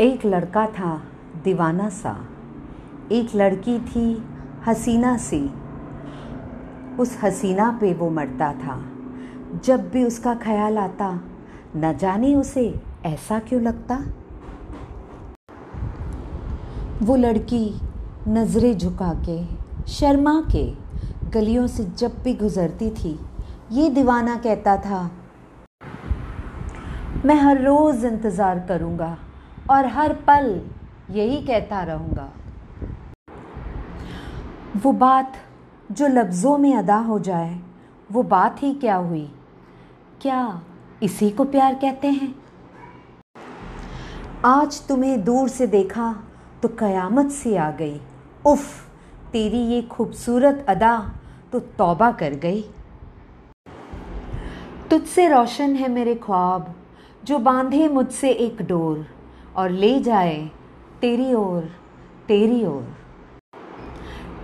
एक लड़का था दीवाना सा। एक लड़की थी हसीना सी। उस हसीना पे वो मरता था। जब भी उसका ख्याल आता, न जाने उसे ऐसा क्यों लगता? वो लड़की नज़रें झुका के, शर्मा के गलियों से जब भी गुजरती थी, ये दीवाना कहता था, मैं हर रोज़ इंतज़ार करूँगा। और हर पल यही कहता रहूँगा। वो बात जो लफ्ज़ों में अदा हो जाए, वो बात ही क्या हुई? क्या इसी को प्यार कहते हैं? आज तुम्हें दूर से देखा तो कयामत सी आ गई। उफ, तेरी ये खूबसूरत अदा तो तौबा कर गई। तुझसे रोशन है मेरे ख्वाब, जो बांधे मुझसे एक डोर। और ले जाए तेरी ओर तेरी ओर।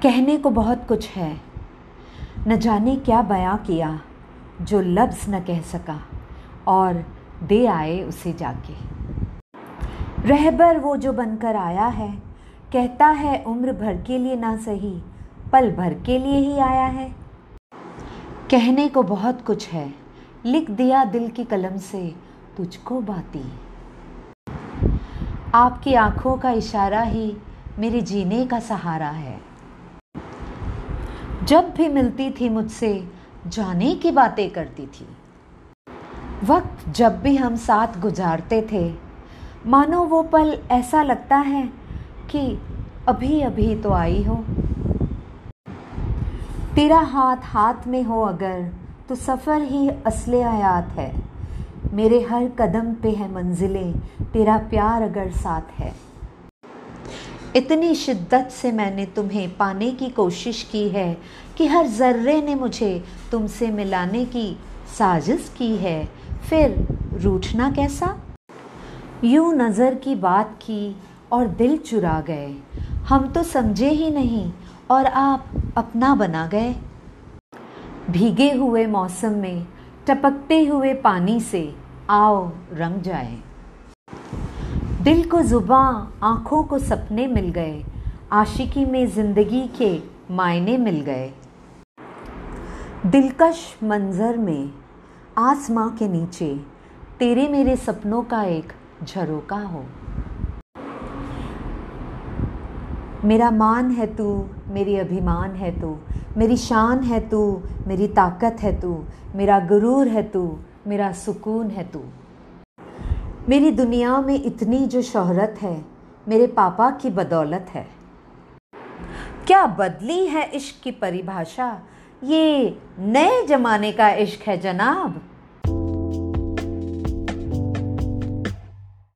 कहने को बहुत कुछ है। न जाने क्या बयां किया, जो लफ्ज़ न कह सका, और दे आए उसे जाके। रहबर वो जो बनकर आया है, कहता है उम्र भर के लिए ना सही, पल भर के लिए ही आया है। कहने को बहुत कुछ है, लिख दिया दिल की कलम से, तुझको बाती। आपकी आँखों का इशारा ही मेरे जीने का सहारा है। जब भी मिलती थी मुझसे, जाने की बातें करती थी। वक्त जब भी हम साथ गुजारते थे, मानो वो पल ऐसा लगता है कि अभी अभी तो आई हो। तेरा हाथ हाथ में हो अगर तो सफ़र ही असले हयात है। मेरे हर कदम पे है मंजिलें, तेरा प्यार अगर साथ है। इतनी शिद्दत से मैंने तुम्हें पाने की कोशिश की है कि हर ज़र्रे ने मुझे तुमसे मिलाने की साजिश की है। फिर रूठना कैसा? यूँ नज़र की बात की और दिल चुरा गए। हम तो समझे ही नहीं और आप अपना बना गए। भीगे हुए मौसम में टपकते हुए पानी से आओ रंग जाए। दिल को जुबा, आँखों को सपने मिल गए, आशिकी में ज़िंदगी के मायने मिल गए। दिलकश मंज़र में, आसमां के नीचे, तेरे मेरे सपनों का एक झरोका हो। मेरा मान है तू, मेरी अभिमान है तू, मेरी शान है तू, मेरी ताकत है तू, मेरा गुरूर है तू, मेरा सुकून है तू। मेरी दुनिया में इतनी जो शोहरत है, मेरे पापा की बदौलत है। क्या बदली है इश्क की परिभाषा? ये नए जमाने का इश्क है जनाब।